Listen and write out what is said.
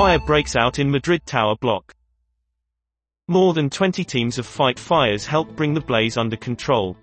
Fire breaks out in Madrid Tower block. More than 20 teams of fight fires help bring the blaze under control.